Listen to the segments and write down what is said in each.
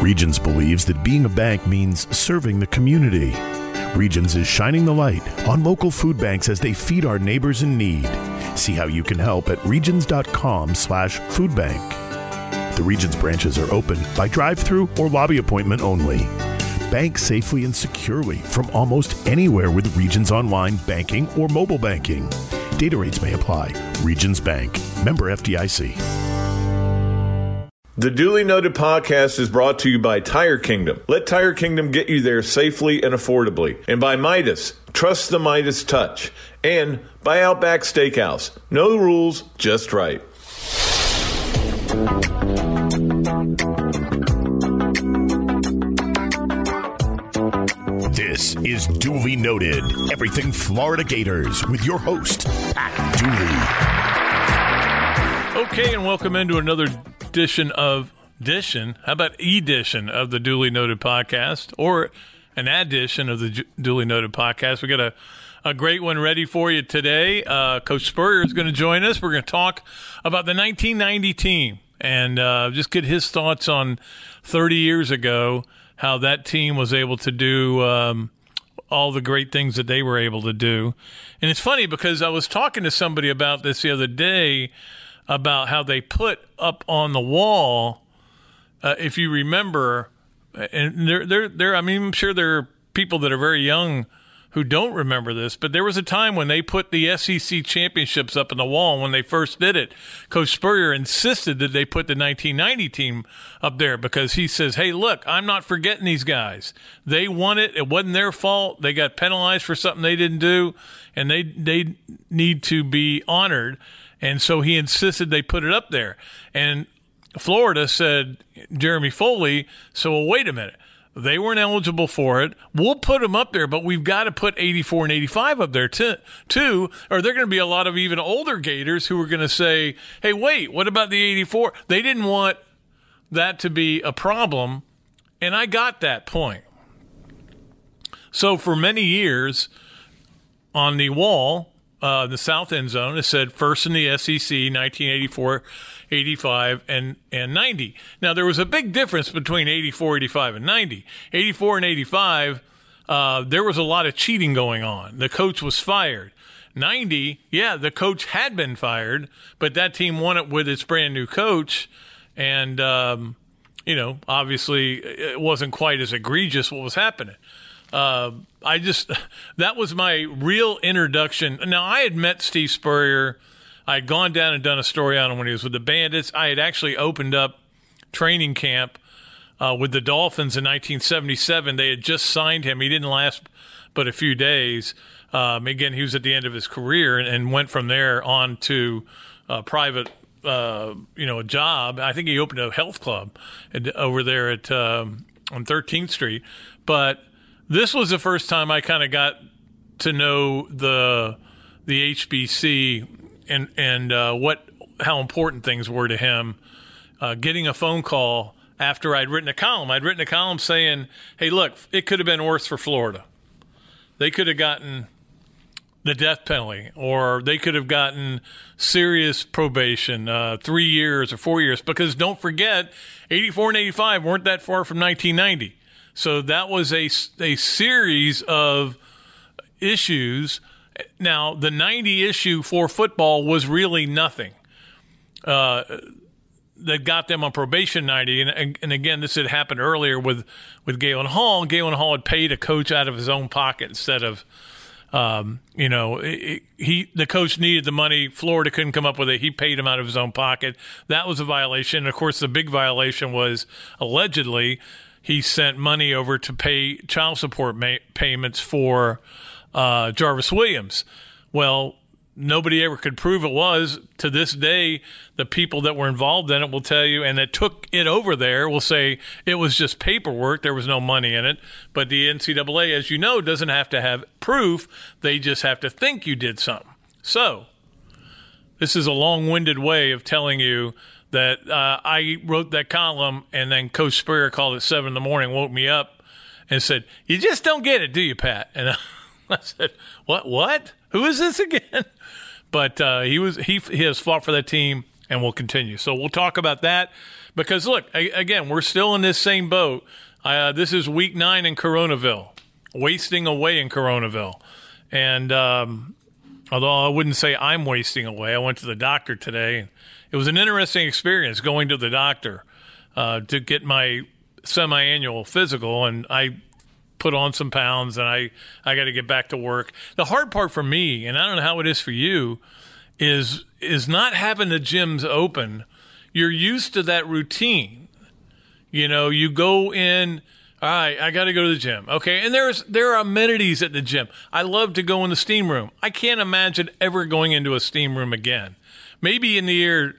Regions believes that being a bank means serving the community. Regions is shining the light on local food banks as they feed our neighbors in need. See how you can help at regions.com slash foodbank. The Regions branches are open by drive-through or lobby appointment only. Bank safely and securely from almost anywhere with Regions Online banking or mobile banking. Data rates may apply. Regions Bank. Member FDIC. The Dooley Noted podcast is brought to you by Tire Kingdom. Let Tire Kingdom get you there safely and affordably. And by Midas. Trust the Midas touch. And by Outback Steakhouse. No rules, just right. This is Dooley Noted. Everything Florida Gators with your host, Pat Dooley. Okay, and welcome into another edition of edition. How about edition of the Dooley Noted podcast or an addition of the Dooley Noted podcast? We got a a great one ready for you today. Uh, Coach Spurrier is going to join us. We're going to talk about the 1990 team and uh, just get his thoughts on 30 years ago, how that team was able to do um, all the great things that they were able to do. And it's funny because I was talking to somebody about this the other day about how they put up on the wall, uh, if you remember, and there, there, there. I mean, I'm sure there are people that are very young who don't remember this, but there was a time when they put the SEC championships up on the wall. When they first did it, Coach Spurrier insisted that they put the 1990 team up there because he says, "Hey, look, I'm not forgetting these guys. They won it. It wasn't their fault. They got penalized for something they didn't do, and they they need to be honored." And so he insisted they put it up there. And Florida said, Jeremy Foley, so well, wait a minute. They weren't eligible for it. We'll put them up there, but we've got to put 84 and 85 up there too, too or they're going to be a lot of even older Gators who are going to say, hey, wait, what about the 84? They didn't want that to be a problem. And I got that point. So for many years on the wall, uh, the south end zone. It said first in the SEC, 1984, 85, and, and 90. Now, there was a big difference between 84, 85, and 90. 84 and 85, uh, there was a lot of cheating going on. The coach was fired. 90, yeah, the coach had been fired, but that team won it with its brand new coach. And, um, you know, obviously it wasn't quite as egregious what was happening. Uh, I just that was my real introduction. Now I had met Steve Spurrier. I had gone down and done a story on him when he was with the Bandits. I had actually opened up training camp uh, with the Dolphins in 1977. They had just signed him. He didn't last but a few days. Um, again, he was at the end of his career and, and went from there on to uh, private, uh, you know, a job. I think he opened a health club over there at um, on 13th Street, but this was the first time I kind of got to know the the HBC and and uh, what how important things were to him. Uh, getting a phone call after I'd written a column, I'd written a column saying, "Hey, look, it could have been worse for Florida. They could have gotten." the death penalty, or they could have gotten serious probation, uh, three years or four years. Because don't forget, 84 and 85 weren't that far from 1990. So that was a, a series of issues. Now, the 90 issue for football was really nothing. Uh, that got them on probation 90. And, and again, this had happened earlier with, with Galen Hall. Galen Hall had paid a coach out of his own pocket instead of, um, you know, he the coach needed the money. Florida couldn't come up with it. He paid him out of his own pocket. That was a violation. And of course, the big violation was allegedly he sent money over to pay child support ma- payments for uh, Jarvis Williams. Well, nobody ever could prove it was. To this day, the people that were involved in it will tell you, and that took it over there will say it was just paperwork. There was no money in it. But the NCAA, as you know, doesn't have to have proof. They just have to think you did something. So, this is a long winded way of telling you that uh, I wrote that column, and then Coach Spurrier called at seven in the morning, woke me up, and said, "You just don't get it, do you, Pat?" And I said, "What? What? Who is this again?" But uh, he was he he has fought for that team and will continue. So we'll talk about that because look, again, we're still in this same boat. Uh, this is week nine in Coronaville, wasting away in Coronaville, and um, although I wouldn't say I'm wasting away, I went to the doctor today. It was an interesting experience going to the doctor uh, to get my semi-annual physical, and I put on some pounds, and I I got to get back to work. The hard part for me, and I don't know how it is for you, is is not having the gyms open. You're used to that routine. You know, you go in. All right, I got to go to the gym. Okay, and there's there are amenities at the gym. I love to go in the steam room. I can't imagine ever going into a steam room again. Maybe in the year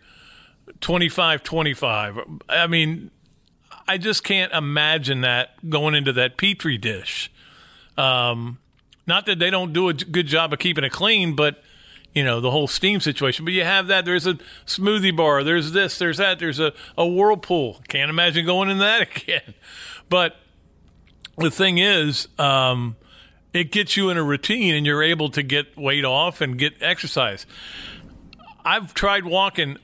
25 25. I mean, I just can't imagine that going into that petri dish. Um, not that they don't do a good job of keeping it clean, but you know the whole steam situation. But you have that. There's a smoothie bar. There's this. There's that. There's a, a whirlpool. Can't imagine going in that again. But the thing is, um, it gets you in a routine, and you're able to get weight off and get exercise. I've tried walking,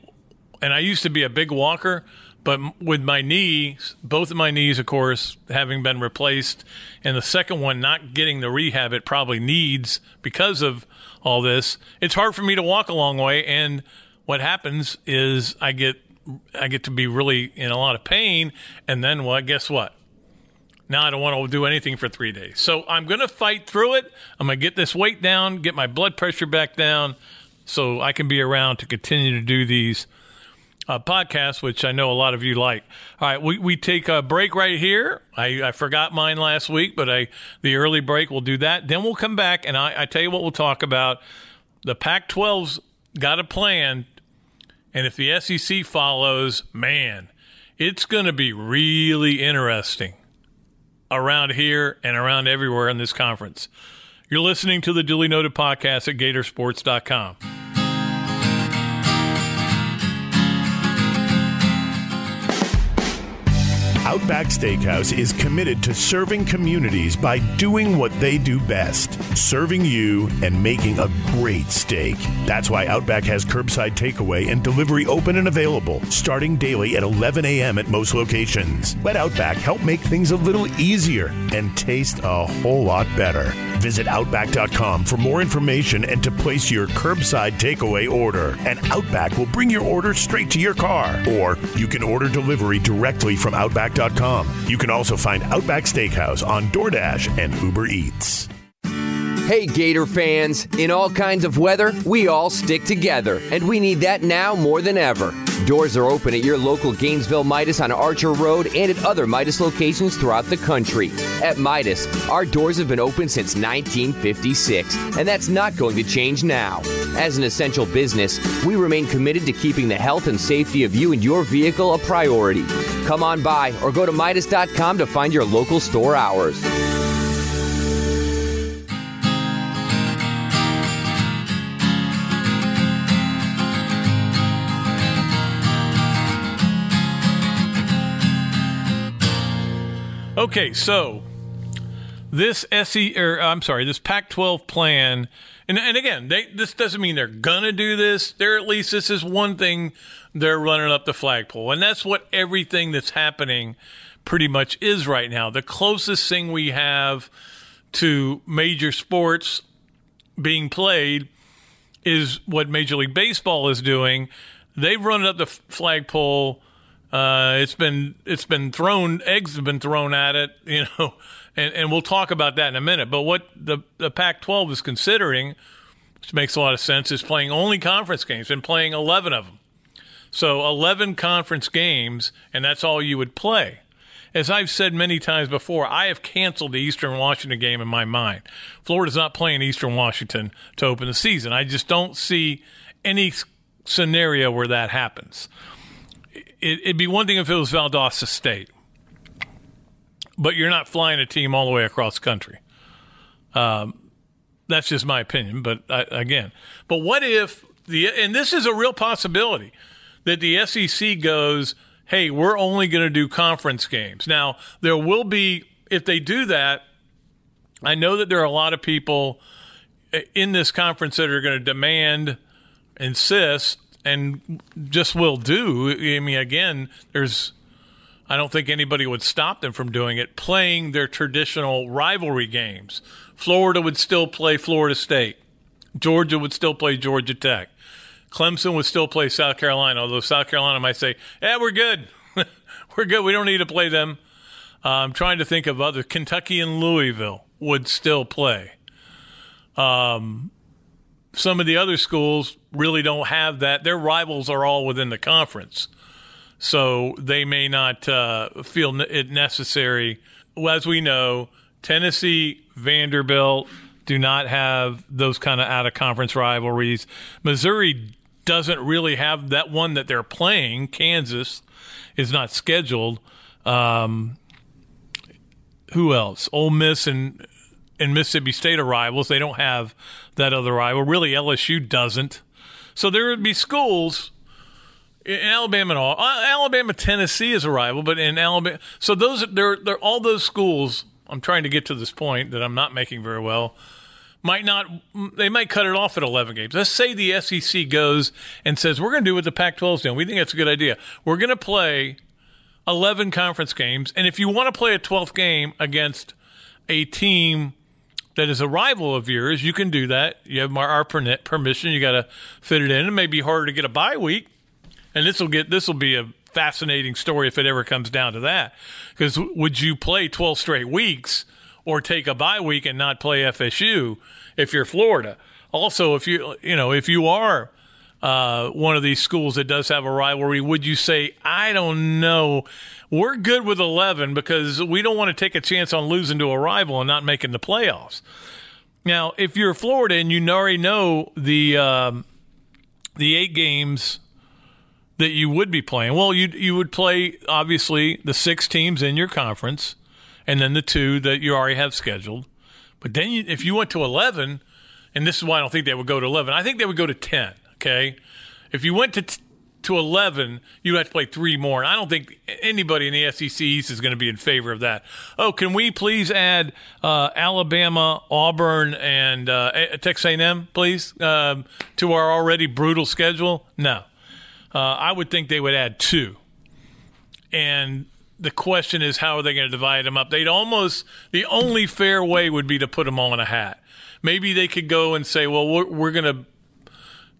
and I used to be a big walker. But with my knees, both of my knees, of course, having been replaced, and the second one not getting the rehab it probably needs because of all this, it's hard for me to walk a long way. And what happens is I get I get to be really in a lot of pain, and then well, guess what? Now I don't want to do anything for three days. So I'm going to fight through it. I'm going to get this weight down, get my blood pressure back down, so I can be around to continue to do these uh, podcast, which I know a lot of you like. All right, we, we take a break right here. I, I forgot mine last week, but I the early break we'll do that. Then we'll come back and I, I tell you what we'll talk about. The Pac-12's got a plan, and if the SEC follows, man, it's going to be really interesting around here and around everywhere in this conference. You're listening to the Dooley Noted podcast at Gatorsports.com. Outback Steakhouse is committed to serving communities by doing what they do best serving you and making a great steak. That's why Outback has curbside takeaway and delivery open and available, starting daily at 11 a.m. at most locations. Let Outback help make things a little easier and taste a whole lot better. Visit Outback.com for more information and to place your curbside takeaway order. And Outback will bring your order straight to your car. Or you can order delivery directly from Outback.com. You can also find Outback Steakhouse on DoorDash and Uber Eats. Hey, Gator fans. In all kinds of weather, we all stick together, and we need that now more than ever. Doors are open at your local Gainesville Midas on Archer Road and at other Midas locations throughout the country. At Midas, our doors have been open since 1956, and that's not going to change now. As an essential business, we remain committed to keeping the health and safety of you and your vehicle a priority. Come on by or go to Midas.com to find your local store hours. Okay, so this SE or I'm sorry, this Pac-12 plan, and and again, they, this doesn't mean they're gonna do this. They're at least this is one thing they're running up the flagpole, and that's what everything that's happening pretty much is right now. The closest thing we have to major sports being played is what Major League Baseball is doing. They've run up the flagpole uh, it's been it's been thrown eggs have been thrown at it, you know, and, and we'll talk about that in a minute. But what the the Pac-12 is considering, which makes a lot of sense, is playing only conference games and playing 11 of them. So 11 conference games, and that's all you would play. As I've said many times before, I have canceled the Eastern Washington game in my mind. Florida's not playing Eastern Washington to open the season. I just don't see any scenario where that happens it, would be one thing if it was Valdosta State, but you're not flying a team all the way across country. Um, that's just my opinion. But I, again, but what if the and this is a real possibility that the SEC goes, hey, we're only going to do conference games. Now there will be if they do that. I know that there are a lot of people in this conference that are going to demand, insist and just will do. I mean, again, there's I don't think anybody would stop them from doing it, playing their traditional rivalry games. Florida would still play Florida State. Georgia would still play Georgia Tech. Clemson would still play South Carolina, although South Carolina might say, yeah, we're good. we're good. We don't need to play them. Uh, I'm trying to think of other. Kentucky and Louisville would still play. Um, some of the other schools really don't have that. Their rivals are all within the conference so they may not uh, feel it necessary. As we know, Tennessee, Vanderbilt do not have those kind of out of conference rivalries. Missouri doesn't really have that one that they're playing. Kansas is not scheduled. Um, who else? Ole Miss and and Mississippi State are rivals. They don't have that other rival. Really, LSU doesn't. So there would be schools in Alabama and all. Uh, Alabama, Tennessee is a rival, but in Alabama, so those they're they're all those schools. I'm trying to get to this point that I'm not making very well. Might not they might cut it off at 11 games. Let's say the SEC goes and says we're going to do what the Pac-12 is doing. We think that's a good idea. We're going to play 11 conference games, and if you want to play a 12th game against a team that is a rival of yours, you can do that. You have our permission. You got to fit it in. It may be harder to get a bye week and this will get this will be a fascinating story if it ever comes down to that. Because would you play 12 straight weeks or take a bye week and not play FSU if you're Florida? Also, if you you know if you are uh, one of these schools that does have a rivalry, would you say I don't know? We're good with 11 because we don't want to take a chance on losing to a rival and not making the playoffs. Now, if you're Florida and you already know the um, the eight games that you would be playing? Well, you you would play obviously the six teams in your conference, and then the two that you already have scheduled. But then, you, if you went to eleven, and this is why I don't think they would go to eleven. I think they would go to ten. Okay, if you went to t- to eleven, you have to play three more. And I don't think anybody in the SEC East is going to be in favor of that. Oh, can we please add uh, Alabama, Auburn, and uh, Texas A&M, please, um, to our already brutal schedule? No. Uh, I would think they would add two. And the question is, how are they going to divide them up? They'd almost, the only fair way would be to put them all in a hat. Maybe they could go and say, well, we're, we're going to,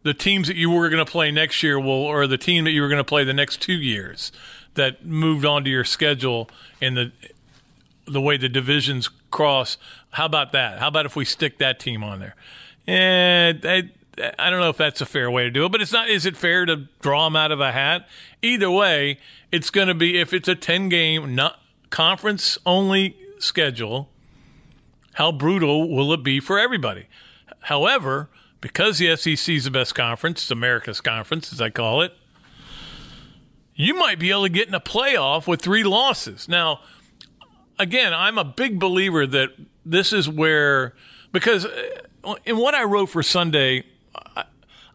the teams that you were going to play next year will, or the team that you were going to play the next two years that moved onto your schedule in the, the way the divisions cross. How about that? How about if we stick that team on there? Eh, and I don't know if that's a fair way to do it, but it's not. Is it fair to draw them out of a hat? Either way, it's going to be if it's a ten game not conference only schedule. How brutal will it be for everybody? However, because the SEC is the best conference, it's America's conference, as I call it, you might be able to get in a playoff with three losses. Now, again, I'm a big believer that this is where because uh, in what I wrote for Sunday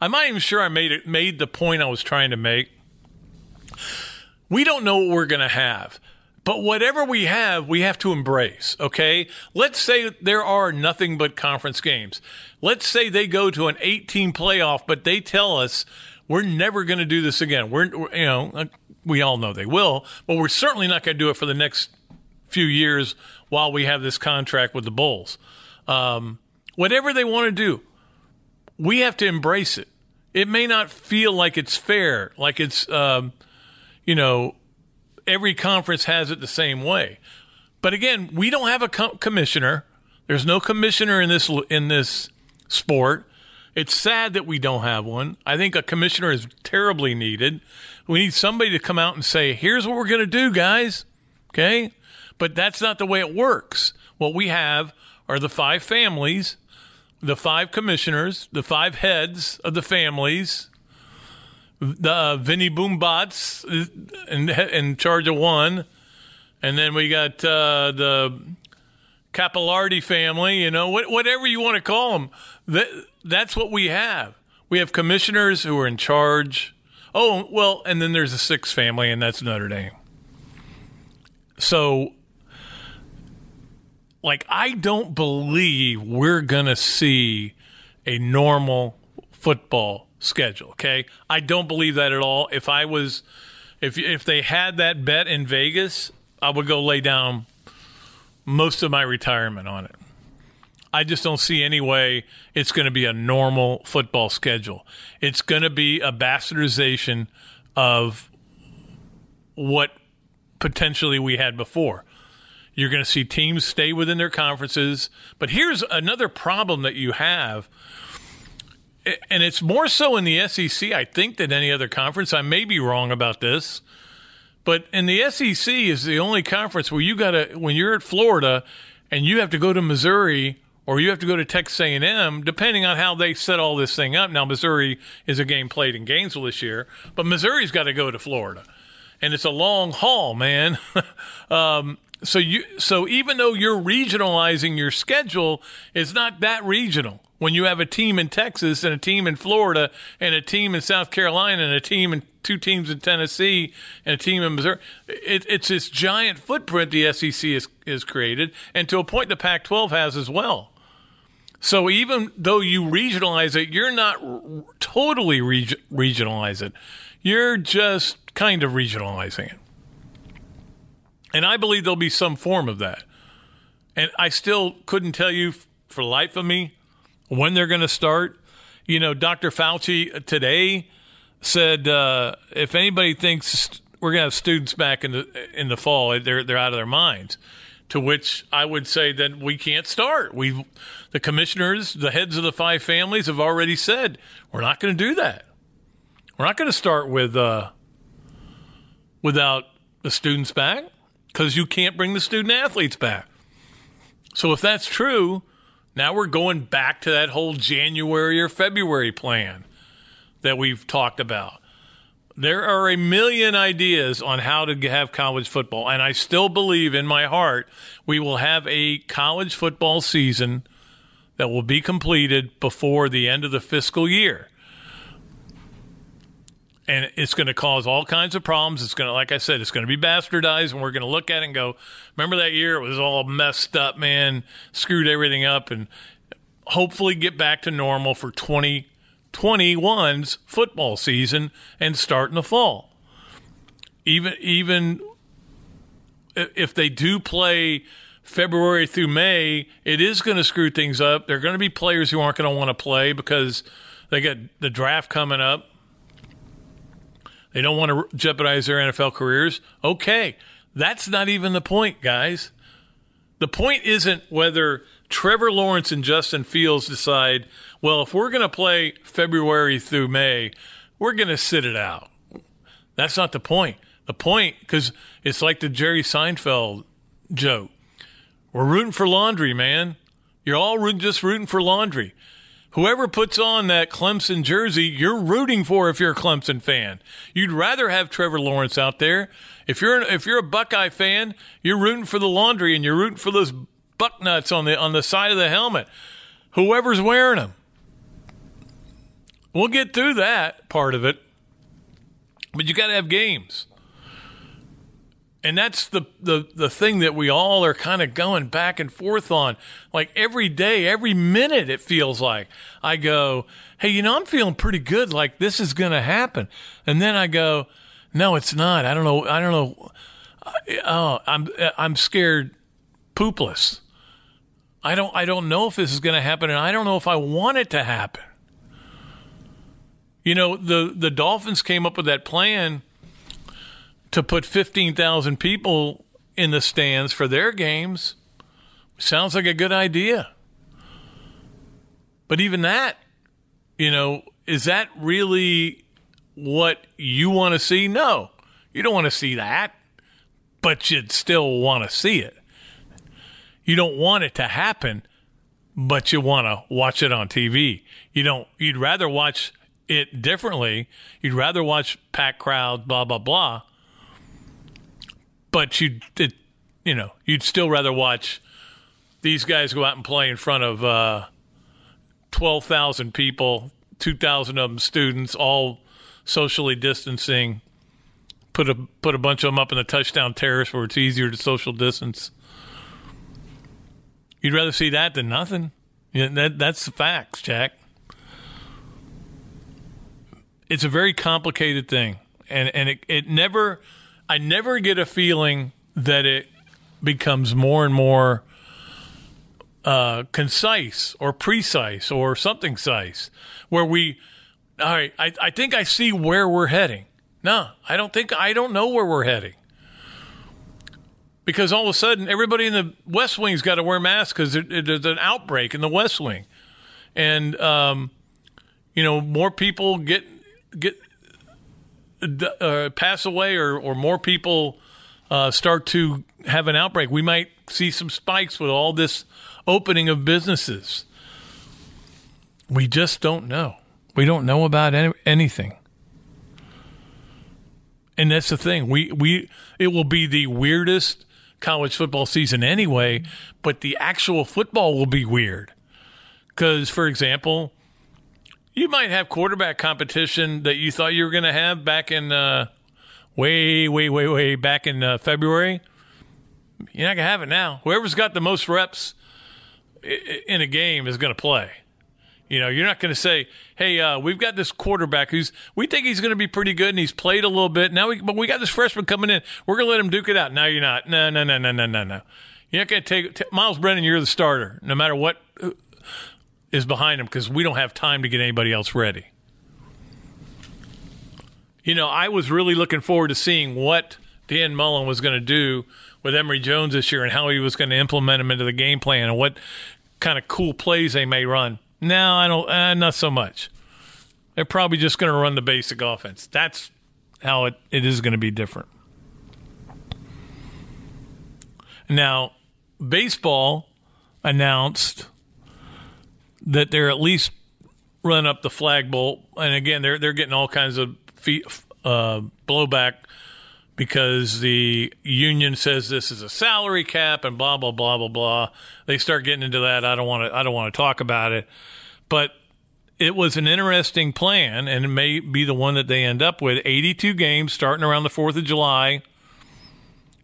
I'm not even sure I made it made the point I was trying to make. We don't know what we're going to have. But whatever we have, we have to embrace, okay? Let's say there are nothing but conference games. Let's say they go to an 18 playoff, but they tell us we're never going to do this again. We're, you know, uh, we all know they will, but we're certainly not going to do it for the next few years while we have this contract with the Bulls. Um, whatever they want to do, we have to embrace it it may not feel like it's fair, like it's, um, you know, every conference has it the same way. But again, we don't have a co- commissioner. There's no commissioner in this in this sport. It's sad that we don't have one. I think a commissioner is terribly needed. We need somebody to come out and say, "Here's what we're going to do, guys." Okay? But that's not the way it works. What we have are the five families the five commissioners, the five heads of the families, the uh, Vinny Boombots in, in charge of one, and then we got uh, the Capillardi family. You know, what, whatever you want to call them, that, that's what we have. We have commissioners who are in charge. Oh well, and then there's a sixth family, and that's Notre Dame. So like I don't believe we're to see a normal football schedule. Okay, I don't believe that at all. If I was, if if they had that bet in Vegas, I would go lay down most of my retirement on it. I just don't see any way it's going to be a normal football schedule. It's going to be a bastardization of what potentially we had before. You're going to see teams stay within their conferences. But here's another problem that you have, and it's more so in the SEC, I think, than any other conference. I may be wrong about this. But in the SEC is the only conference where you got to when you're at Florida and you have to go to Missouri or you have to go to Texas A&M, depending on how they set all this thing up. Now, Missouri is a game played in Gainesville this year, but Missouri's got to go to Florida, and it's a long haul, man. um, so you, so even though you're regionalizing your schedule, it's not that regional. When you have a team in Texas and a team in Florida and a team in South Carolina and a team and two teams in Tennessee and a team in Missouri. It, it's this giant footprint the SEC is, is created, and to a point the Pac 12 has as well. So even though you regionalize it, you're not r- totally reg- regionalize it. You're just kind of regionalizing it. And I believe there'll be some form of that. And I still couldn't tell you for life of me when they're going to start. You know, Dr. Fauci today said uh, if anybody thinks we're going to have students back in the in the fall, they're they're out of their minds. To which I would say that we can't start. We, the commissioners, the heads of the five families have already said we're not going to do that. We're not going to start with uh, without the students back because you can't bring the student athletes back. So if that's true, now we're going back to that whole January or February plan that we've talked about. There are a million ideas on how to have college football, and I still believe in my heart we will have a college football season that will be completed before the end of the fiscal year. And it's going to cause all kinds of problems. It's going to, like I said, it's going to be bastardized, and we're going to look at it and go, remember that year? It was all messed up, man, screwed everything up, and hopefully get back to normal for 20 21's football season and start in the fall. Even even if they do play February through May, it is going to screw things up. There are going to be players who aren't going to want to play because they got the draft coming up. They don't want to jeopardize their NFL careers. Okay, that's not even the point, guys. The point isn't whether Trevor Lawrence and Justin Fields decide, well, if we're going to play February through May, we're going to sit it out. That's not the point. The point, because it's like the Jerry Seinfeld joke. We're rooting for laundry, man. You're all just rooting for laundry. Whoever puts on that Clemson jersey, you're rooting for if you're a Clemson fan. You'd rather have Trevor Lawrence out there. If you're if you're a Buckeye fan, you're rooting for the laundry and you're rooting for those buck nuts on the on the side of the helmet. Whoever's wearing them. We'll get through that part of it. But you got to have games. And that's the, the, the thing that we all are kind of going back and forth on. Like every day, every minute, it feels like I go, Hey, you know, I'm feeling pretty good. Like this is going to happen. And then I go, No, it's not. I don't know. I don't know. Oh, I'm, I'm scared poopless. I don't I don't know if this is going to happen and I don't know if I want it to happen. You know, the the Dolphins came up with that plan to put 15,000 people in the stands for their games. Sounds like a good idea. But even that, you know, is that really what you want to see? No. You don't want to see that, but you'd still want to see it you don't want it to happen, but you want to watch it on TV. You don't. You'd rather watch it differently. You'd rather watch packed crowd, blah blah blah. But you, would you know, you'd still rather watch these guys go out and play in front of uh, twelve thousand people, two thousand of them students, all socially distancing. Put a put a bunch of them up in the touchdown terrace where it's easier to social distance You'd rather see that than nothing. That, that's the facts, Jack. it's a very complicated thing, and and it, it never, I never get a feeling that it becomes more and more uh, concise or precise or something size, where we, all right, I, I think I see where we're heading. No, I don't think I don't know where we're heading. Because all of a sudden, everybody in the West Wing's got to wear masks because there's an outbreak in the West Wing, and um, you know more people get get uh, pass away or or more people uh, start to have an outbreak. We might see some spikes with all this opening of businesses. We just don't know. We don't know about any, anything. And that's the thing. We we it will be the weirdest college football season anyway, but the actual football will be weird. Cuz for example, you might have quarterback competition that you thought you were going to have back in uh, way way way way back in uh, February. You're not going to have it now. Whoever's got the most reps in a game is going to play. You know, you're not going to say, "Hey, uh, we've got this quarterback who's we think he's going to be pretty good, and he's played a little bit. Now, we, but we got this freshman coming in. We're going to let him duke it out." No, you're not. No, no, no, no, no, no, no. You're not going to take t- Myles Brennan. You're the starter, no matter what uh, is behind him, because we don't have time to get anybody else ready. You know, I was really looking forward to seeing what Dan Mullen was going to do with Emory Jones this year and how he was going to implement him into the game plan and what kind of cool plays they may run. No, I don't. Uh, not so much. They're probably just going to run the basic offense. That's how it, it is going to be different. Now, baseball announced that they're at least running up the flagpole, and again, they're they're getting all kinds of fee, uh, blowback because the union says this is a salary cap and blah blah blah blah blah. They start getting into that. I don't want to. I don't want to talk about it, but it was an interesting plan, and it may be the one that they end up with. 82 games starting around the Fourth of July,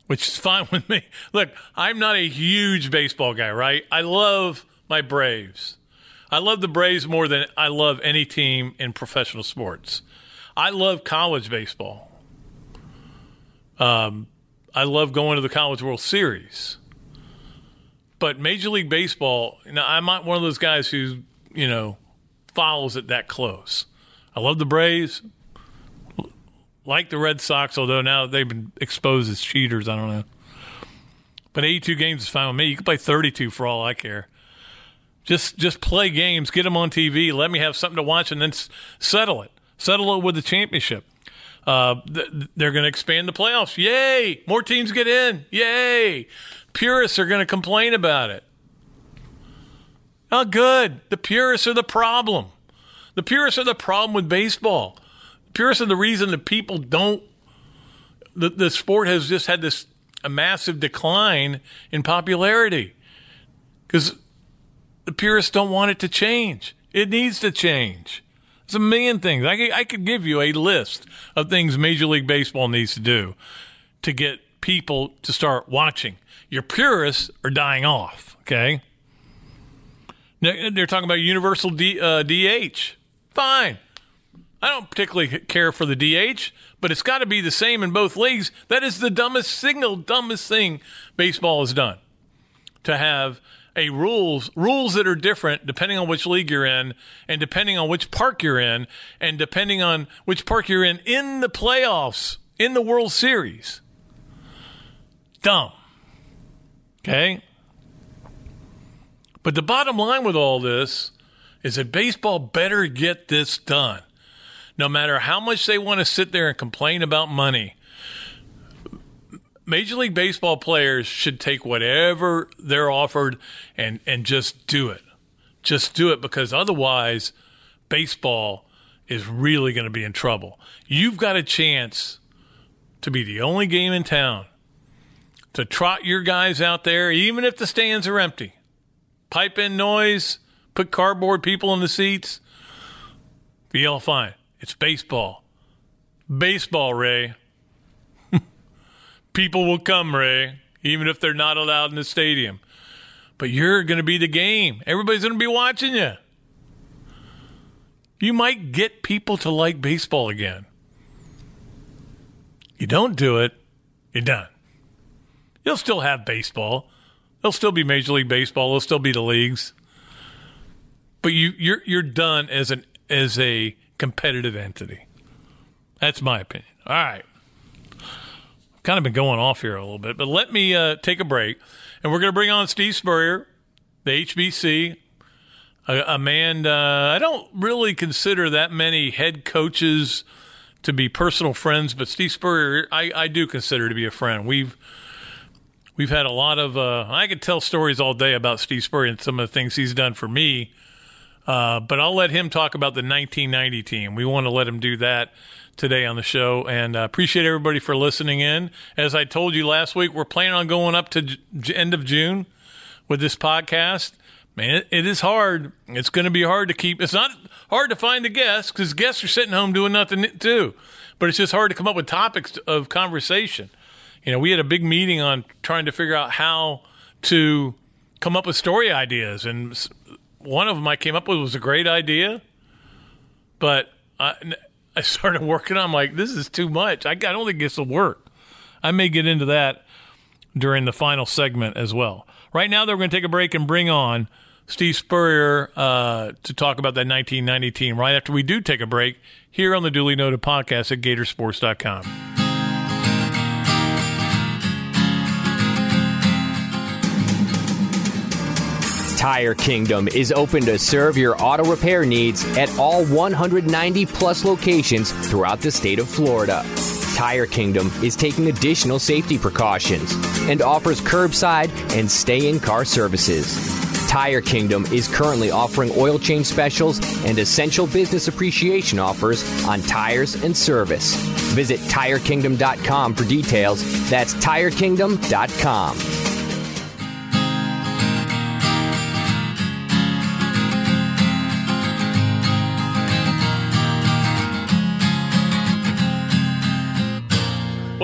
which is fine with me. Look, I'm not a huge baseball guy, right? I love my Braves. I love the Braves more than I love any team in professional sports. I love college baseball. Um, I love going to the College World Series. But Major League Baseball, know, I'm not one of those guys who, you know, follows it that close. I love the Braves, like the Red Sox, although now they've been exposed as cheaters. I don't know. But 82 games is fine with me. You can play 32 for all I care. Just just play games, get them on TV, let me have something to watch, and then settle it. Settle it with the championship. Uh, th- they're going to expand the playoffs. Yay! More teams get in. Yay! Purists are going to complain about it. Oh, good. The purists are the problem. The purists are the problem with baseball. Purists are the reason that people don't. The, the sport has just had this a massive decline in popularity because the purists don't want it to change. It needs to change. It's a million things. I could, I could give you a list of things Major League Baseball needs to do to get people to start watching. Your purists are dying off, okay? They're talking about universal D, uh, DH. Fine. I don't particularly care for the DH, but it's got to be the same in both leagues. That is the dumbest single dumbest thing baseball has done. To have a rules rules that are different depending on which league you're in and depending on which park you're in and depending on which park you're in in the playoffs in the World Series. Dumb. Okay? But the bottom line with all this is that baseball better get this done. No matter how much they want to sit there and complain about money, Major League Baseball players should take whatever they're offered and and just do it. Just do it because otherwise baseball is really going to be in trouble. You've got a chance to be the only game in town to trot your guys out there even if the stands are empty. Pipe in noise, put cardboard people in the seats. Be all fine. It's baseball. Baseball, Ray people will come, Ray, even if they're not allowed in the stadium. But you're going to be the game. Everybody's going to be watching you. you might get people to like baseball again. You don't do it, you're done. You'll still have baseball. There'll still be Major League Baseball. There'll still be the leagues. But you, you're you're done as an as a competitive entity. That's my opinion. All right. Kind of been going off here a little bit, but let me uh, take a break, and we're going to bring on Steve Spurrier, the HBC, a, a man uh, I don't really consider that many head coaches to be personal friends, but Steve Spurrier I, I do consider to be a friend. We've we've had a lot of uh, I could tell stories all day about Steve Spurrier and some of the things he's done for me. Uh, but I'll let him talk about the 1990 team. We want to let him do that today on the show, and uh, appreciate everybody for listening in. As I told you last week, we're planning on going up to j- end of June with this podcast. Man, it, it is hard. It's going to be hard to keep. It's not hard to find the guests because guests are sitting home doing nothing too. But it's just hard to come up with topics of conversation. You know, we had a big meeting on trying to figure out how to come up with story ideas, and one of them I came up with was a great idea, but I, I started working on. I'm like, this is too much. I, I don't think this will work. I may get into that during the final segment as well. Right now, they're going to take a break and bring on Steve Spurrier uh, to talk about that 1990 team right after we do take a break here on the Dooley Noted podcast at Gatorsports.com. Tire Kingdom is open to serve your auto repair needs at all 190 plus locations throughout the state of Florida. Tire Kingdom is taking additional safety precautions and offers curbside and stay in car services. Tire Kingdom is currently offering oil change specials and essential business appreciation offers on tires and service. Visit tirekingdom.com for details. That's tirekingdom.com.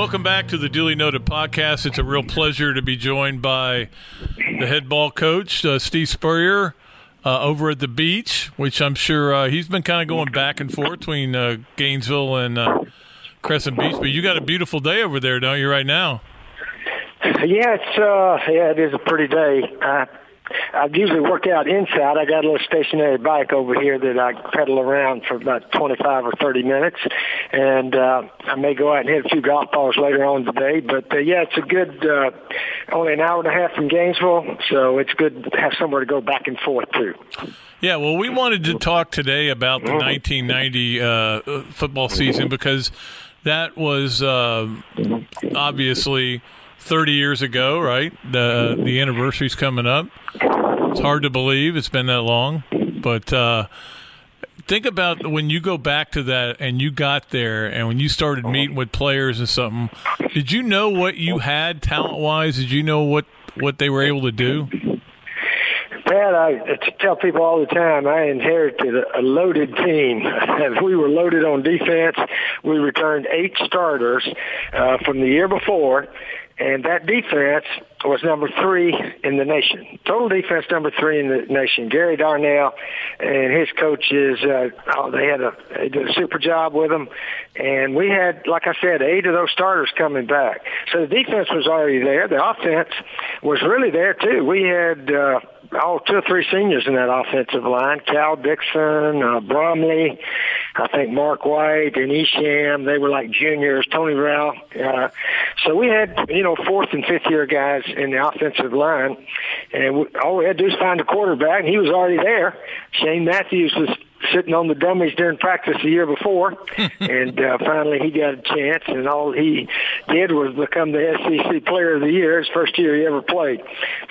Welcome back to the Dooley Noted podcast. It's a real pleasure to be joined by the head ball coach, uh, Steve Spurrier, uh, over at the beach, which I'm sure uh, he's been kind of going back and forth between uh, Gainesville and uh, Crescent Beach. But you got a beautiful day over there, don't you, right now? Yeah, it's uh, yeah, it is a pretty day. Uh, I usually work out inside. I got a little stationary bike over here that I pedal around for about 25 or 30 minutes, and uh, I may go out and hit a few golf balls later on today. But uh, yeah, it's a good, uh, only an hour and a half from Gainesville, so it's good to have somewhere to go back and forth to. Yeah, well, we wanted to talk today about the 1990 uh, football season because that was uh, obviously 30 years ago, right? The the anniversary's coming up. It's hard to believe it's been that long, but uh, think about when you go back to that and you got there and when you started meeting with players and something. Did you know what you had talent wise? Did you know what what they were able to do? Pat, I tell people all the time, I inherited a loaded team. we were loaded on defense. We returned eight starters uh, from the year before, and that defense was number three in the nation. Total defense number three in the nation. Gary Darnell and his coaches, uh, oh, they had a they did a super job with them, and we had, like I said, eight of those starters coming back. So the defense was already there. The offense was really there too. We had. Uh, all two or three seniors in that offensive line. Cal Dixon, uh, Bromley, I think Mark White and Isham. They were like juniors. Tony Rao. Uh, so we had you know fourth and fifth year guys in the offensive line, and we, all we had to do was find a quarterback, and he was already there. Shane Matthews was sitting on the dummies during practice the year before, and uh, finally he got a chance, and all he did was become the SEC Player of the Year, his first year he ever played.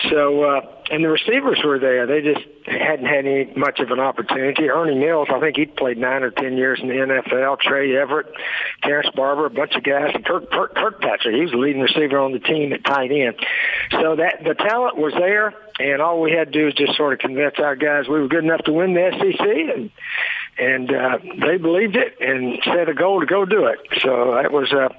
So, uh, and the receivers were there. They just hadn't had any much of an opportunity. Ernie Mills, I think he played nine or ten years in the NFL. Tre Everett, Terrence Barber, a bunch of guys, and Kirk, Kirk Kirkpatrick. He was the leading receiver on the team at tight end. So that the talent was there, and all we had to do was just sort of convince our guys we were good enough to win the SEC, and and uh, they believed it and set a goal to go do it. So that was uh,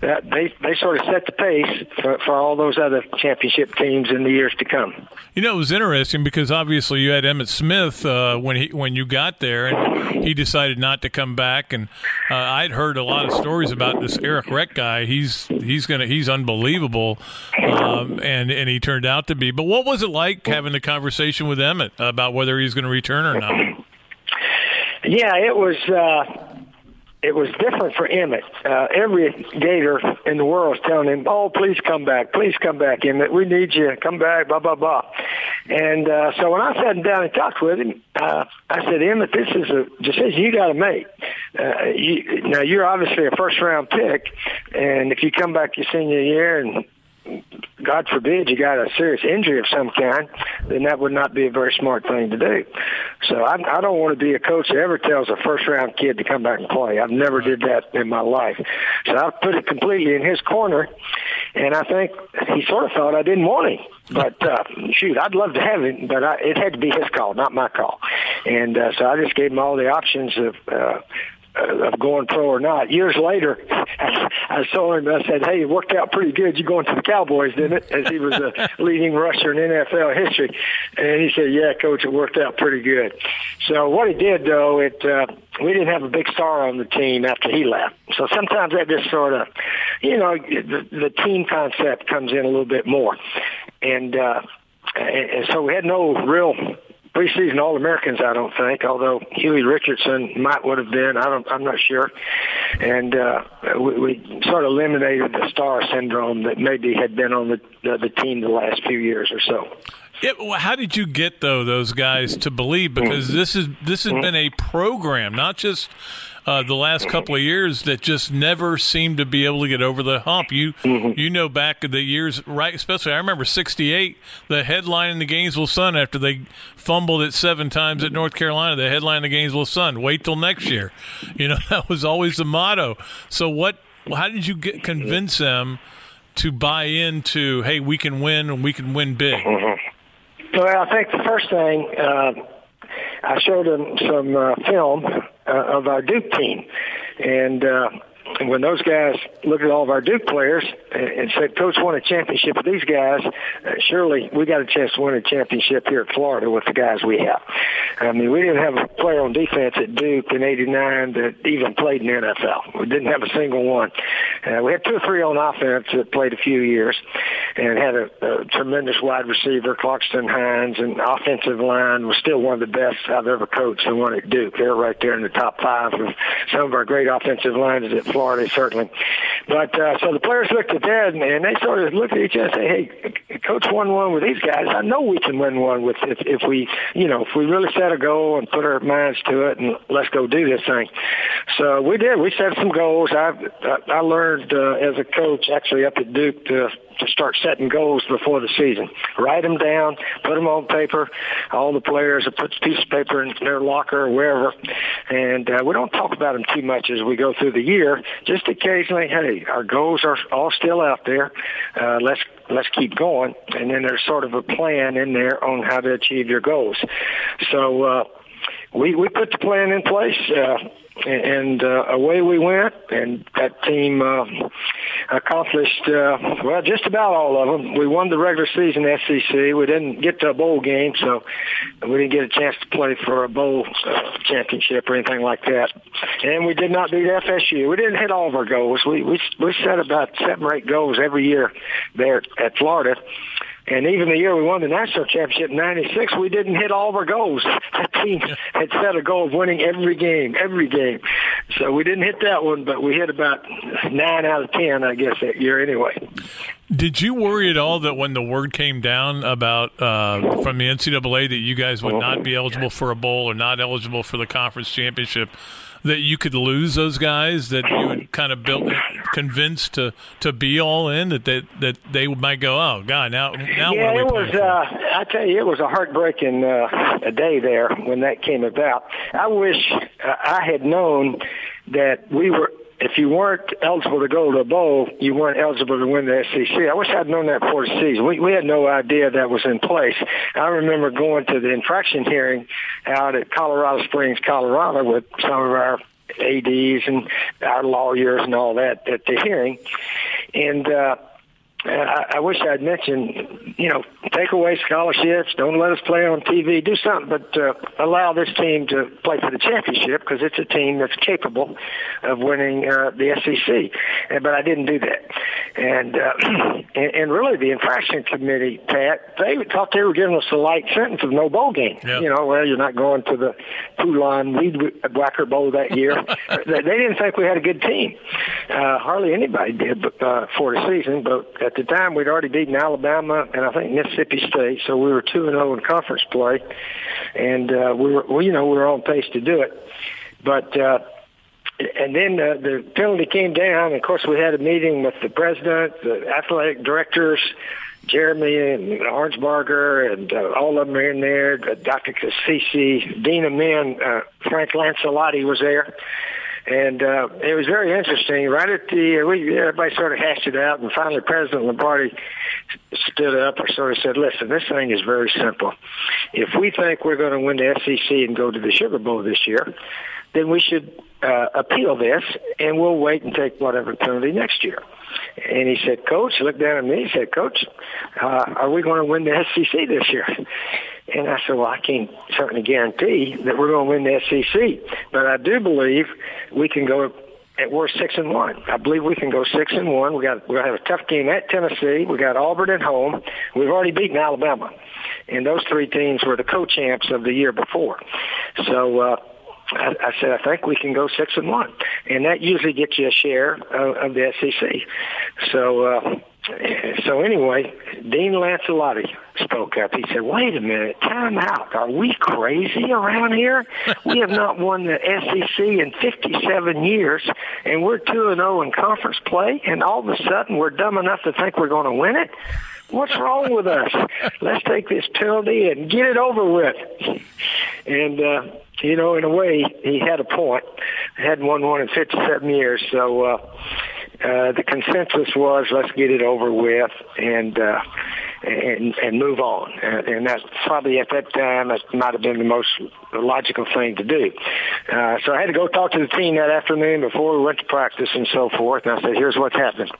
that they they sort of set the pace for, for all those other championship teams in the years to come. You know, it was interesting because obviously you had Emmitt Smith uh, when he when you got there, and he decided not to come back. And uh, I'd heard a lot of stories about this Errict Rhett guy. He's he's gonna he's unbelievable, um, and and he turned out to be. But what was it like having the conversation with Emmitt about whether he's going to return or not? Yeah, it was. Uh, it was different for Emmitt. Uh, every Gator in the world was telling him, "Oh, please come back, please come back, Emmitt. We need you. Come back." Blah blah blah. And uh, so when I sat down and talked with him, uh, I said, "Emmitt, this is a decision you got to make. Uh, you, now you're obviously a first round pick, and if you come back your senior year and God forbid you got a serious injury of some kind, then that would not be a very smart thing to do. So I, I don't want to be a coach that ever tells a first round kid to come back and play. I've never did that in my life. So I put it completely in his corner, and I think he sort of thought I didn't want him. But uh, shoot, I'd love to have him, but I, it had to be his call, not my call. And uh, so I just gave him all the options of uh, of going pro or not. Years later, I saw him, and I said, hey, it worked out pretty good. You going to the Cowboys, didn't it? As he was a leading rusher in NFL history. And he said, yeah, coach, it worked out pretty good. So what he did, though, it uh, we didn't have a big star on the team after he left. So sometimes that just sort of, you know, the, the team concept comes in a little bit more. And, uh, and, and so we had no real preseason All Americans. I don't think, although Huey Richardson might would have been. I don't. I'm not sure. And uh, we, we sort of eliminated the star syndrome that maybe had been on the the, the team the last few years or so. Yeah, well, how did you get though those guys to believe? Because this is this has been a program, not just uh, the last couple of years that just never seemed to be able to get over the hump. You mm-hmm. you know back in the years, right? Especially I remember '68, the headline in the Gainesville Sun after they fumbled it seven times at North Carolina. The headline in the Gainesville Sun: "Wait till next year." You know that was always the motto. So what? How did you get convince them to buy into? Hey, we can win and we can win big. Mm-hmm. Well, I think the first thing. Uh, I showed them some uh, film uh, of our Duke team, and uh, and when those guys looked at all of our Duke players and said, Coach won a championship with these guys, uh, surely we got a chance to win a championship here at Florida with the guys we have. I mean, we didn't have a player on defense at Duke in 89 that even played in the NFL. We didn't have a single one. Uh, we had two or three on offense that played a few years and had a, a tremendous wide receiver, Clarkston Hines, and offensive line was still one of the best I've ever coached and won at Duke. They're right there in the top five of some of our great offensive lines at Florida Florida, certainly. But uh, so the players looked at that and, they sort of looked at each other and say, "Hey, coach won one with these guys. I know we can win one with if, if we, you know, if we really set a goal and put our minds to it and let's go do this thing." So we did. We set some goals. I I learned uh, as a coach actually up at Duke to to start setting goals before the season. Write them down, put them on paper. All the players put a piece of paper in their locker or wherever, and uh, we don't talk about them too much as we go through the year. Just occasionally, hey, our goals are all still out there. Uh, let's let's keep going, and then there's sort of a plan in there on how to achieve your goals. So. Uh, we we put the plan in place. Uh, and uh, away we went, and that team uh, accomplished uh, well just about all of them. We won the regular season SEC. We didn't get to a bowl game, so we didn't get a chance to play for a bowl uh, championship or anything like that. And we did not beat FSU. We didn't hit all of our goals. We we we set about seven or eight goals every year there at Florida. And even the year we won the national championship in '96, we didn't hit all of our goals. That team had set a goal of winning every game, every game. So we didn't hit that one, but we hit about nine out of ten, I guess, that year anyway. Did you worry at all that when the word came down about uh, from the NCAA that you guys would not be eligible for a bowl or not eligible for the conference championship? that you could lose those guys that you would kind of built convinced to to be all in that they, that they might go oh god now now yeah, what it was uh, I tell you it was a heartbreaking uh, a day there when that came about. I wish uh, I had known that we were if you weren't eligible to go to a bowl, you weren't eligible to win the SEC. I wish I'd known that before the season. We, we had no idea that was in place. I remember going to the infraction hearing out at Colorado Springs, Colorado, with some of our ads and our lawyers and all that at the hearing, and. uh I, I wish I'd mentioned, you know, take away scholarships, don't let us play on TV, do something, but uh, allow this team to play for the championship because it's a team that's capable of winning uh, the SEC. And, but I didn't do that. And, uh, and and really, the infraction committee, Pat, they thought they were giving us a light sentence of no bowl game. Yep. You know, well, you're not going to the Poulan Weed Whacker Bowl that year. they didn't think we had a good team. Uh, hardly anybody did uh, for the season, but at the time we'd already beaten Alabama and I think Mississippi State, so we were two and zero in conference play, and uh, we were, well, you know, we were on pace to do it. But uh, and then uh, the penalty came down. And of course, we had a meeting with the president, the athletic directors, Jeremy and Arnsparger, and uh, all of them are in there. Dr. Cassisi, Dean of Men, uh, Frank Lancelotti was there. And uh, it was very interesting. Right at the, uh, we, everybody sort of hashed it out, and finally President Lombardi stood up or sort of said, listen, this thing is very simple. If we think we're going to win the SEC and go to the Sugar Bowl this year, then we should uh, appeal this, and we'll wait and take whatever penalty next year. And he said, Coach, looked down at me. He said, Coach, uh, are we going to win the SEC this year? And I said, well, I can't certainly guarantee that we're going to win the SEC, but I do believe we can go at worst six and one. I believe we can go six and one. We got we're gonna have a tough game at Tennessee. We got Auburn at home. We've already beaten Alabama, and those three teams were the co-champs of the year before. So. uh I, I said, I think we can go six and one, and that usually gets you a share of, of the SEC. So, uh, so anyway, Dean Lancelotti spoke up. He said, "Wait a minute, time out. Are we crazy around here? We have not won the SEC in 57 years, and we're two and zero in conference play, and all of a sudden we're dumb enough to think we're going to win it." What's wrong with us? Let's take this penalty and get it over with. And uh, you know, in a way, he had a point. Hadn't won one in 57 years, so uh, uh, the consensus was let's get it over with and uh, and and move on. And, and that's probably at that time that might have been the most logical thing to do. Uh, so I had to go talk to the team that afternoon before we went to practice and so forth. And I said, "Here's what's happened,"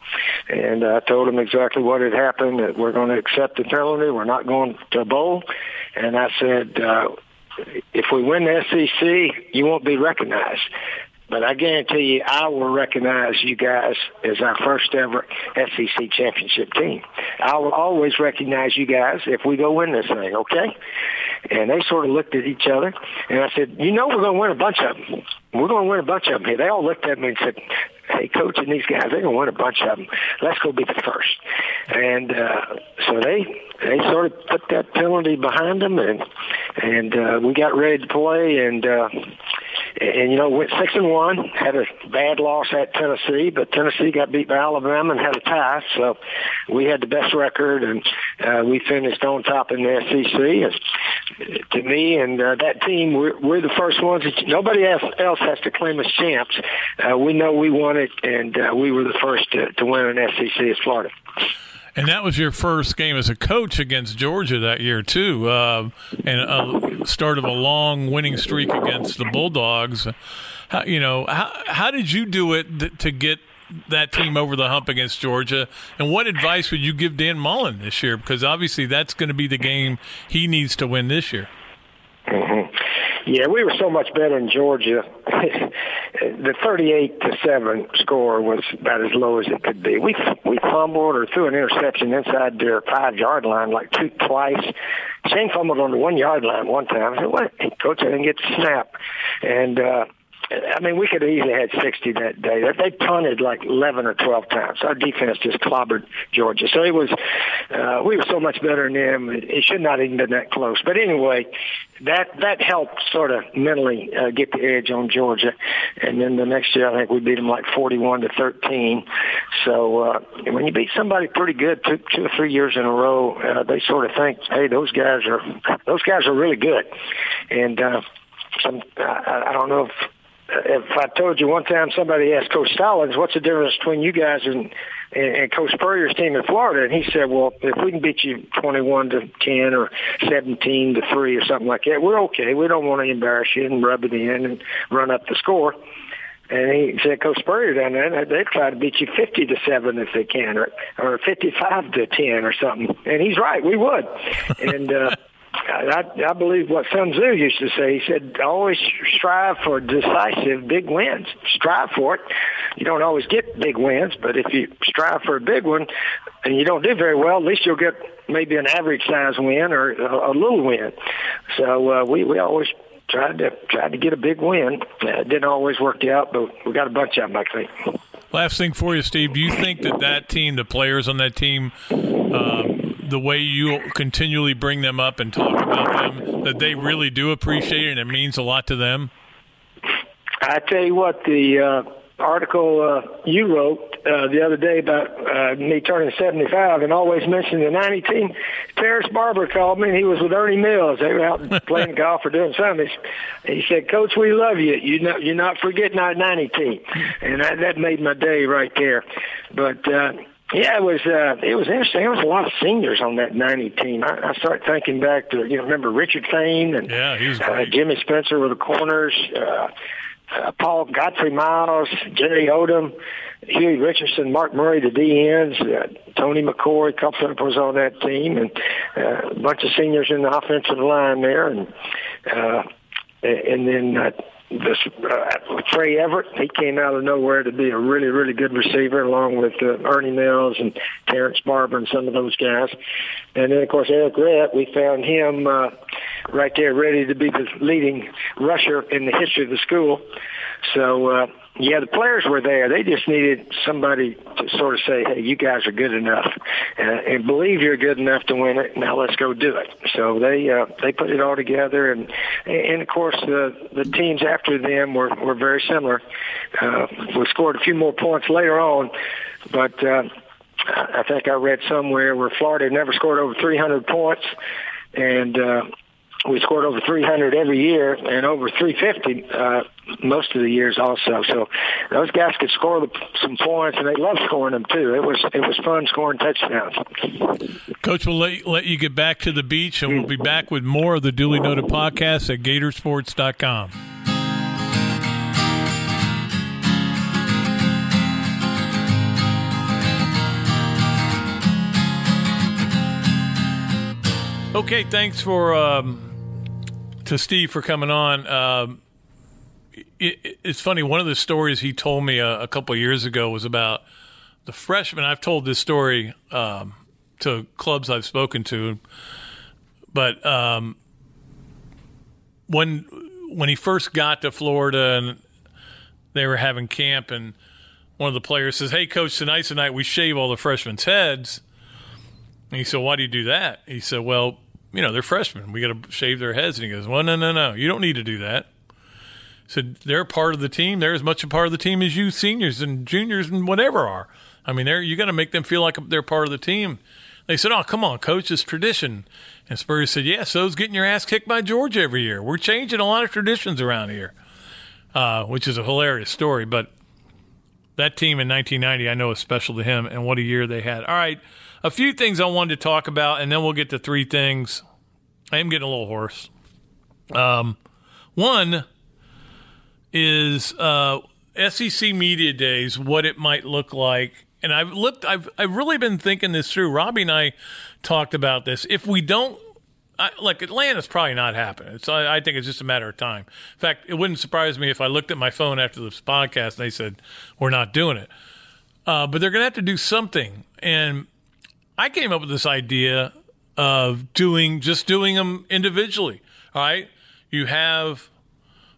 and I told them exactly what had happened. That we're going to accept the penalty. We're not going to bowl. And I said. Uh, if we win the SEC, you won't be recognized. But I guarantee you, I will recognize you guys as our first ever SEC championship team. I will always recognize you guys if we go win this thing, okay? And they sort of looked at each other, and I said, you know we're going to win a bunch of them. We're going to win a bunch of them here. They all looked at me and said, hey, coach and these guys, they're going to win a bunch of them. Let's go be the first. And uh, so they they sort of put that penalty behind them, and and uh, we got ready to play, and uh, and you know went six and one. Had a bad loss at Tennessee, but Tennessee got beat by Alabama and had a tie, so we had the best record, and uh, we finished on top in the SEC. And to me and uh, that team, we're, we're the first ones. That, nobody else, has to claim us champs. Uh, we know we won it, and uh, we were the first to, to win an SEC as Florida. And that was your first game as a coach against Georgia that year too, uh, and a start of a long winning streak against the Bulldogs. How, you know, how how did you do it to get that team over the hump against Georgia? And what advice would you give Dan Mullen this year? Because obviously that's going to be the game he needs to win this year. Mm-hmm. Yeah, we were so much better in Georgia. the 38 to 7 score was about as low as it could be. We we fumbled or threw an interception inside their 5-yard line like two twice. Shane fumbled on the 1-yard line one time. I said, "What? Coach, I didn't get the snap." And uh I mean, we could have easily had 60 that day. They punted like 11 or 12 times. Our defense just clobbered Georgia. So it was, uh, we were so much better than them. It should not even been that close. But anyway, that that helped sort of mentally uh, get the edge on Georgia. And then the next year, I think we beat them like 41 to 13. So uh, when you beat somebody pretty good two, two or three years in a row, uh, they sort of think, hey, those guys are those guys are really good. And uh, some I, I don't know if if I told you one time somebody asked Coach Stallings, what's the difference between you guys and, and, and Coach Spurrier's team in Florida? And he said, well, if we can beat you 21 to 10 or 17 to 3 or something like that, we're okay. We don't want to embarrass you and rub it in and run up the score. And he said, Coach Spurrier down there, they try to beat you 50 to 7 if they can, or, or 55 to 10 or something. And he's right, we would. and, uh, I, I believe what Sun Tzu used to say. He said, always strive for decisive big wins. Strive for it. You don't always get big wins, but if you strive for a big one and you don't do very well, at least you'll get maybe an average size win or a, a little win. So uh, we, we always tried to tried to get a big win. Uh, it didn't always work out, but we got a bunch of them, I think. Last thing for you, Steve. Do you think that that team, the players on that team, um, the way you continually bring them up and talk about them, that they really do appreciate it and it means a lot to them? I tell you what, the uh, article uh, you wrote uh, the other day about uh, me turning 75 and always mentioning the 90 team. Terrence Barber called me and he was with Ernie Mills. They were out playing golf or doing something. He said, Coach, we love you. You know, you're not forgetting our 90 team. And that, that made my day right there. But, uh, yeah, it was uh, it was interesting. There was a lot of seniors on that '90 team. I, I started thinking back to you know remember Richard Fain and yeah, he was uh, Jimmy Spencer with the corners. Uh, uh, Paul Godfrey Miles, Jerry Odom, Huey Richardson, Mark Murray, the DNs, uh, Tony McCoy, Cup was on that team, and uh, a bunch of seniors in the offensive line there, and uh, and then uh, this uh, Tre Everett. He came out of nowhere to be a really, really good receiver, along with uh, Ernie Mills and Terrence Barber and some of those guys. And then, of course, Errict Rhett. We found him uh, right there, ready to be the leading rusher in the history of the school. So. Uh, yeah, the players were there. They just needed somebody to sort of say, "Hey, you guys are good enough, uh, and believe you're good enough to win it. Now let's go do it." So they uh, they put it all together, and and of course the the teams after them were were very similar. Uh, we scored a few more points later on, but uh, I think I read somewhere where Florida never scored over 300 points, and uh, we scored over 300 every year and over 350 uh, most of the years also. So those guys could score some points, and they loved scoring them too. It was it was fun scoring touchdowns. Coach, we'll let, let you get back to the beach, and we'll be back with more of the Dooley Noted podcast at Gatorsports.com. Okay, thanks for um, to Steve for coming on. Um, it, it's funny. One of the stories he told me a, a couple years ago was about the freshman. I've told this story um, to clubs I've spoken to, but um, when when he first got to Florida and they were having camp, and one of the players says, "Hey, coach, tonight's the night we shave all the freshmen's heads." And he said, "Why do you do that?" He said, "Well." You know, they're freshmen. We got to shave their heads. And he goes, well, no, no, no. You don't need to do that. So they're part of the team. They're as much a part of the team as you seniors and juniors and whatever are. I mean, they're, you got to make them feel like they're part of the team. They said, oh, come on, coach, it's tradition. And Spurrier said, yeah, so's getting your ass kicked by Georgia every year. We're changing a lot of traditions around here, uh, which is a hilarious story. But that team in 1990, I know is special to him, and what a year they had. All right a few things I wanted to talk about, and then we'll get to three things. I am getting a little hoarse. Um, one is uh, SEC Media Days, what it might look like. And I've looked, I've, I've really been thinking this through. Robbie and I talked about this. If we don't I, like Atlanta's probably not happening. It's, I, I, think it's just a matter of time. In fact, it wouldn't surprise me if I looked at my phone after this podcast and they said we're not doing it. Uh, but they're going to have to do something, and I came up with this idea of doing just doing them individually. All right, you have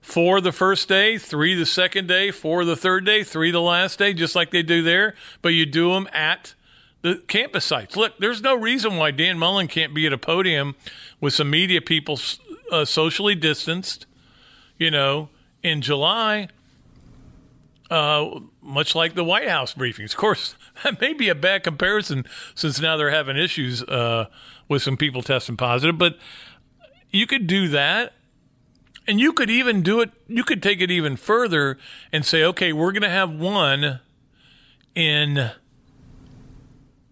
four the first day, three the second day, four the third day, three the last day, just like they do there. But you do them at the campus sites. Look, there's no reason why Dan Mullen can't be at a podium with some media people uh, socially distanced, you know, in July uh, much like the White House briefings. Of course, that may be a bad comparison since now they're having issues uh, with some people testing positive, but you could do that. And you could even do it, you could take it even further and say, okay, we're going to have one in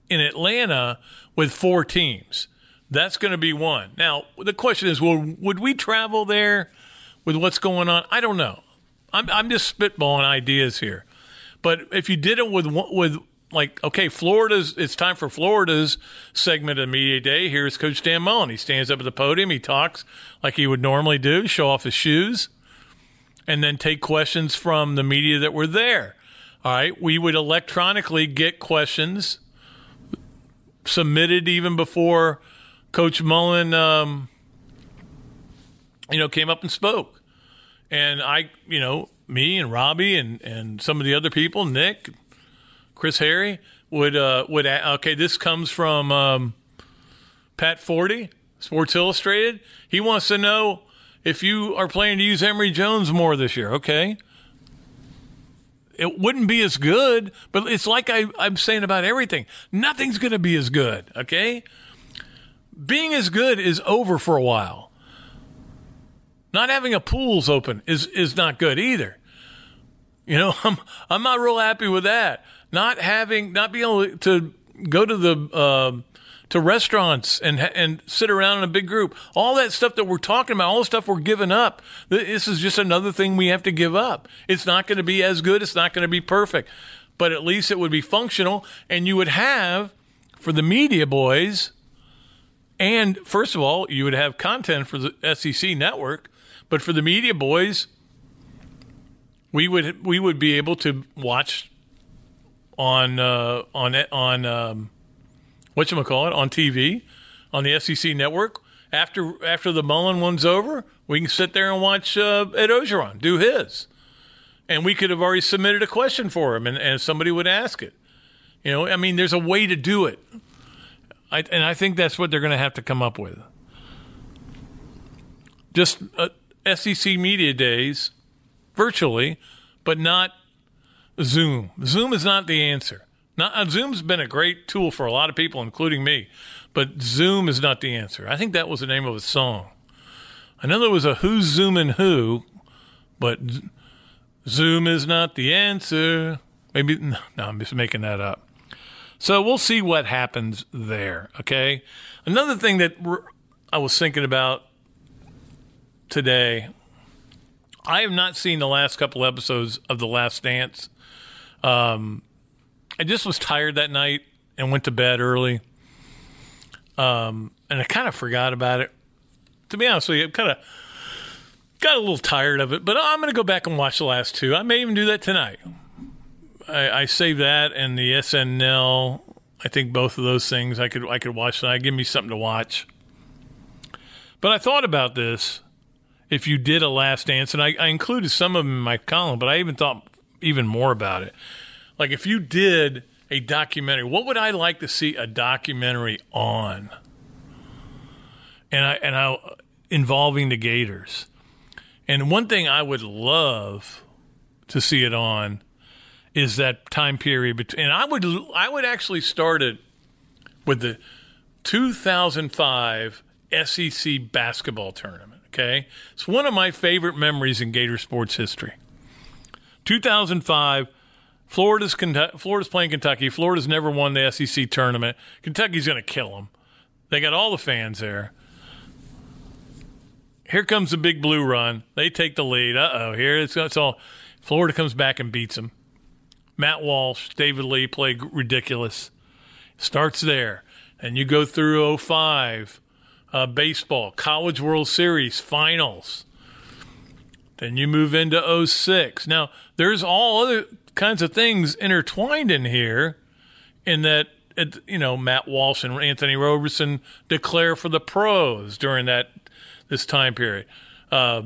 in Atlanta with four teams. That's going to be one. Now, the question is, well, would we travel there with what's going on? I don't know. I'm, I'm just spitballing ideas here. But if you did it with with like, okay, Florida's, it's time for Florida's segment of Media Day. Here's Coach Dan Mullen. He stands up at the podium. He talks like he would normally do, show off his shoes, and then take questions from the media that were there. All right. We would electronically get questions submitted even before Coach Mullen, um, you know, came up and spoke. And I, you know, me and Robbie and, and some of the other people, Nick, Chris Harry, would uh, would okay. This comes from um, Pat Forde, Sports Illustrated. He wants to know if you are planning to use Emory Jones more this year. Okay, it wouldn't be as good, but it's like I, I'm saying about everything. Nothing's going to be as good. Okay, being as good is over for a while. Not having a pools open is is not good either. You know, I'm I'm not real happy with that. Not having, not being able to go to the uh, to restaurants and and sit around in a big group. All that stuff that we're talking about, all the stuff we're giving up. This is just another thing we have to give up. It's not going to be as good. It's not going to be perfect, but at least it would be functional, and you would have for the media boys. And first of all, you would have content for the SEC network, but for the media boys, we would we would be able to watch on uh, on on um, what you call it on TV on the SEC network. After after the Mullen one's over, we can sit there and watch uh, Ed Orgeron do his, and we could have already submitted a question for him, and, and somebody would ask it. You know, I mean, there's a way to do it, I, and I think that's what they're going to have to come up with. Just uh, SEC media days virtually, but not Zoom. Zoom is not the answer. Not, uh, Zoom's been a great tool for a lot of people, including me, but Zoom is not the answer. I think that was the name of a song. I know there was a Who's Zooming Who, but Zoom is not the answer. Maybe, no, I'm just making that up. So we'll see what happens there, okay? Another thing that I was thinking about today I have not seen the last couple episodes of The Last Dance. Um, I just was tired that night and went to bed early. Um, and I kind of forgot about it. To be honest with you, I kind of got a little tired of it, but I'm going to go back and watch the last two. I may even do that tonight. I, I saved that and the SNL. I think both of those things I could I could watch tonight. Give me something to watch. But I thought about this if you did a last dance, and I, I included some of them in my column, but I even thought even more about it. Like if you did a documentary, what would I like to see a documentary on? And I and I involving the Gators. And one thing I would love to see it on is that time period between. And I would I would actually start it with the 2005 SEC basketball tournament. Okay. It's one of my favorite memories in Gator sports history. 2005, Florida's, Florida's playing Kentucky. Florida's never won the SEC tournament. Kentucky's going to kill them. They got all the fans there. Here comes the big blue run. They take the lead. Uh oh, here it's, it's all. Florida comes back and beats them. Matt Walsh, David Lee play ridiculous. Starts there. And you go through 05, uh, baseball, College World Series finals. Then you move into 06. Now, there's all other kinds of things intertwined in here in that, it, you know, Matt Walsh and Anthony Roberson declare for the pros during that this time period. Uh,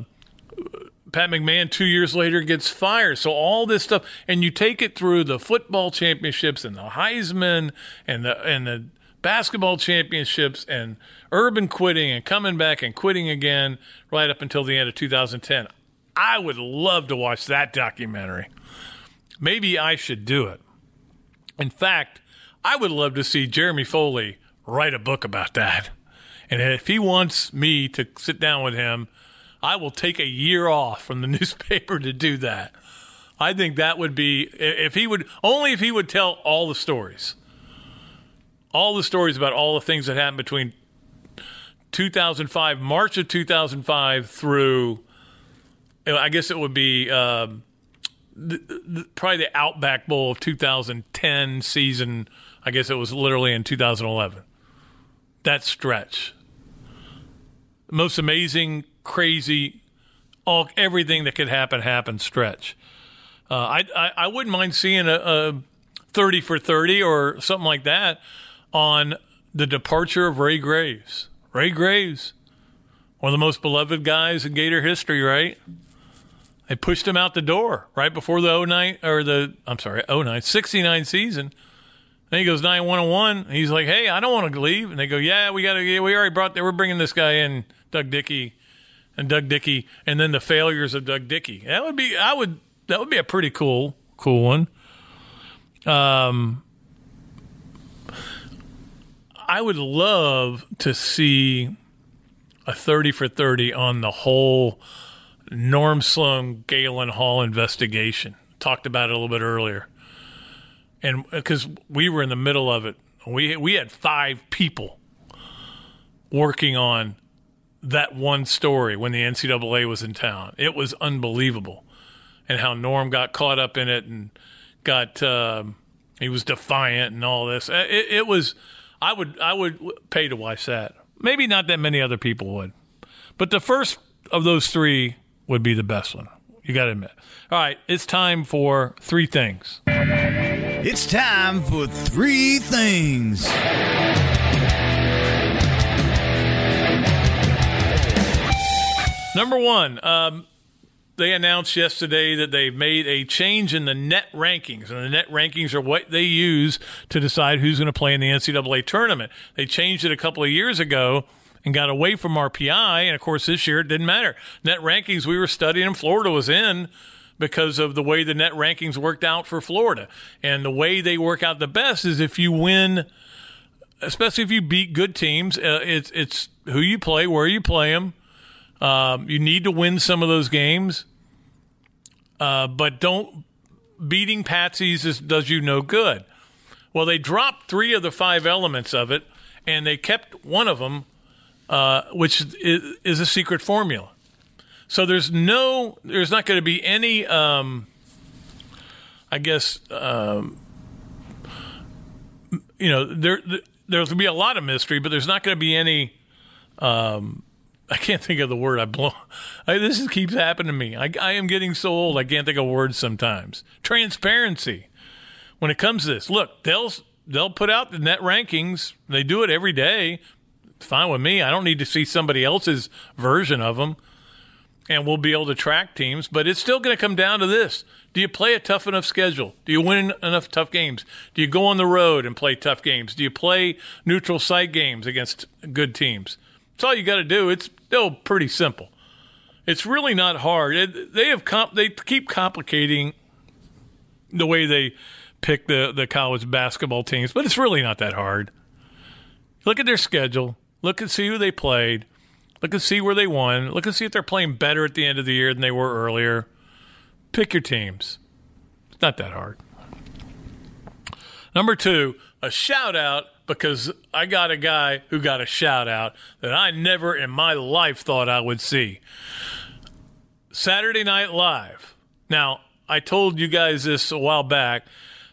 Pat McMahon two years later gets fired. So all this stuff, and you take it through the football championships and the Heisman and the and the basketball championships and Urban quitting and coming back and quitting again right up until the end of 2010. I would love to watch that documentary. Maybe I should do it. In fact, I would love to see Jeremy Foley write a book about that. And if he wants me to sit down with him, I will take a year off from the newspaper to do that. I think that would be if he would only if he would tell all the stories, all the stories about all the things that happened between 2005, March of 2005 through, I guess it would be um, the, the, probably the Outback Bowl of 2010 season. I guess it was literally in 2011. That stretch, most amazing, crazy, all everything that could happen happened stretch. Uh, I, I, I wouldn't mind seeing a, a 30 for 30 or something like that on the departure of Ray Graves. Ray Graves, one of the most beloved guys in Gator history, right? They pushed him out the door right before the 09 or the I'm sorry, 09 69 season. Then he goes 9 1 1. He's like, "Hey, I don't want to leave." And they go, "Yeah, we got to we already brought there, we're bringing this guy in, Doug Dickey." And Doug Dickey and then the failures of Doug Dickey. That would be I would that would be a pretty cool cool one. Um I would love to see a 30 for 30 on the whole Norm Sloan Galen Hall investigation. Talked about it a little bit earlier. And because we were in the middle of it, we we had five people working on that one story when the NCAA was in town. It was unbelievable, and how Norm got caught up in it and got um, he was defiant and all this. It, it was I would I would pay to watch that. Maybe not that many other people would, but the first of those three would be the best one. You got to admit. All right, it's time for three things. It's time for three things. Number one, um, they announced yesterday that they've made a change in the net rankings, and the net rankings are what they use to decide who's going to play in the NCAA tournament. They changed it a couple of years ago and got away from RPI, and of course this year it didn't matter. Net rankings we were studying, in Florida was in because of the way the net rankings worked out for Florida, and the way they work out the best is if you win. Especially if you beat good teams, uh, it's it's who you play, where you play them, um, you need to win some of those games, uh, but don't beating patsies is, does you no good. Well, they dropped three of the five elements of it, and they kept one of them, uh, which is, is, a secret formula. So there's no, there's not going to be any, um, I guess, um, you know, there, there's going to be a lot of mystery, but there's not going to be any. Um, I can't think of the word. I blow. I, this is, keeps happening to me. I, I am getting so old. I can't think of words sometimes. Transparency. When it comes to this, look, they'll they'll put out the net rankings. They do it every day. Fine with me. I don't need to see somebody else's version of them, and we'll be able to track teams. But it's still going to come down to this: Do you play a tough enough schedule? Do you win enough tough games? Do you go on the road and play tough games? Do you play neutral site games against good teams? That's all you got to do. It's still pretty simple. It's really not hard. It, they have comp- they keep complicating the way they pick the the college basketball teams, but it's really not that hard. Look at their schedule. Look and see who they played. Look and see where they won. Look and see if they're playing better at the end of the year than they were earlier. Pick your teams. It's not that hard. Number two, a shout out because I got a guy who got a shout out that I never in my life thought I would see. Saturday Night Live. Now, I told you guys this a while back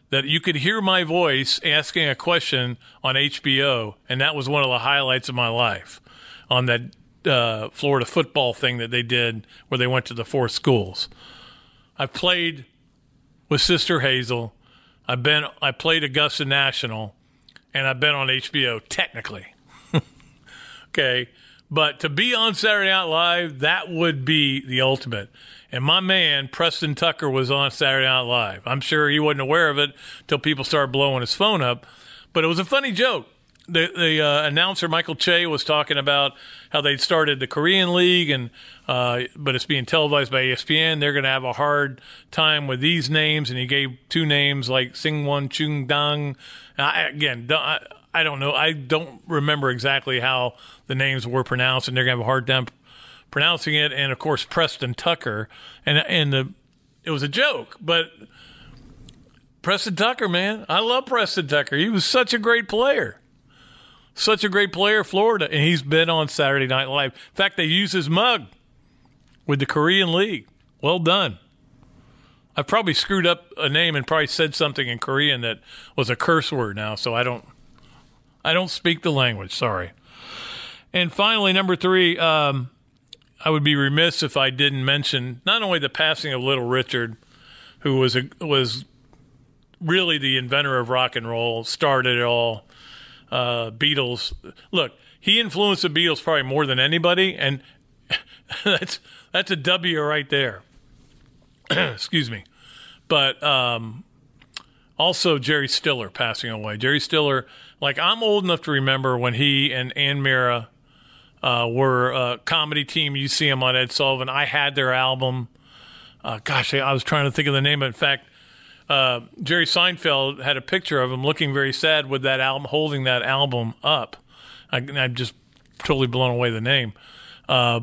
that you could hear my voice asking a question on HBO, and that was one of the highlights of my life on that uh, Florida football thing that they did where they went to the four schools. I've played with Sister Hazel. I've been I played Augusta National and I've been on HBO technically. okay. But to be on Saturday Night Live, that would be the ultimate. And my man, Preston Tucker, was on Saturday Night Live. I'm sure he wasn't aware of it until people started blowing his phone up. But it was a funny joke. The, the uh, announcer, Michael Che, was talking about how they'd started the Korean League, and uh, but it's being televised by ESPN. They're going to have a hard time with these names. And he gave two names like Singwon Chung Dang again, I, I don't know. I don't remember exactly how the names were pronounced, and they're going to have a hard time pronouncing it, and of course Preston Tucker, and and the it was a joke, but Preston Tucker, man, I love Preston Tucker. He was such a great player, such a great player, Florida, and he's been on Saturday Night Live. In fact, they use his mug with the Korean League. Well done. I've probably screwed up a name and probably said something in Korean that was a curse word now, so I don't I don't speak the language. Sorry. And finally, number three, um, I would be remiss if I didn't mention not only the passing of Little Richard, who was a, was really the inventor of rock and roll, started it all. Uh, Beatles. Look, he influenced the Beatles probably more than anybody, and that's that's a W right there. Excuse me, but um, also Jerry Stiller passing away. Jerry Stiller, like I'm old enough to remember when he and Anne Meara uh, were a comedy team. You see them on Ed Sullivan. I had their album. Uh, gosh, I was trying to think of the name. In fact, uh, Jerry Seinfeld had a picture of him looking very sad with that album, holding that album up. I, I'm just totally blown away the name. Uh,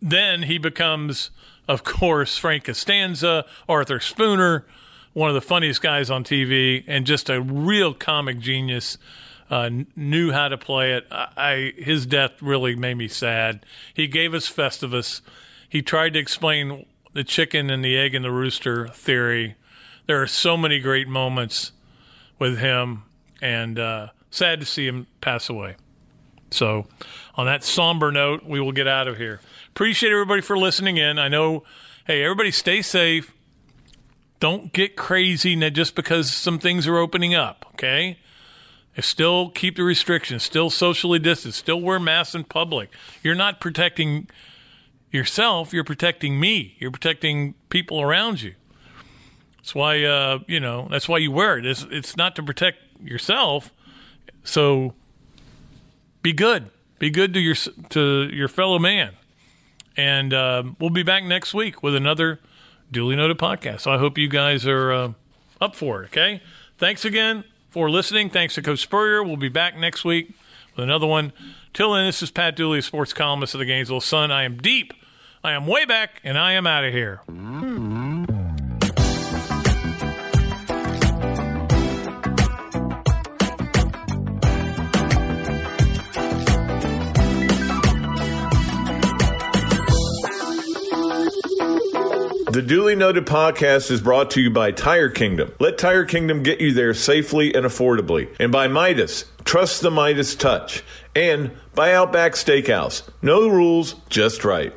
then he becomes, of course, Frank Costanza, Arthur Spooner, one of the funniest guys on TV, and just a real comic genius uh, knew how to play it. I, I, his death really made me sad. He gave us Festivus. He tried to explain the chicken and the egg and the rooster theory. There are so many great moments with him, and uh, sad to see him pass away. So, on that somber note, we will get out of here. Appreciate everybody for listening in. I know, hey, everybody stay safe. Don't get crazy just because some things are opening up, okay? still keep the restrictions, still socially distance, still wear masks in public. You're not protecting yourself, you're protecting me. You're protecting people around you. That's why uh, you know, that's why you wear it. It's it's not to protect yourself. So be good. Be good to your to your fellow man. And uh, we'll be back next week with another Dooley Noted podcast. So I hope you guys are uh, up for it, okay? Thanks again for listening. Thanks to Coach Spurrier. We'll be back next week with another one. Till then, this is Pat Dooley, sports columnist of the Gainesville Sun. I am deep, I am way back, and I am out of here. The Dooley Noted podcast is brought to you by Tire Kingdom. Let Tire Kingdom get you there safely and affordably. And by Midas. Trust the Midas touch. And by Outback Steakhouse. No rules, just right.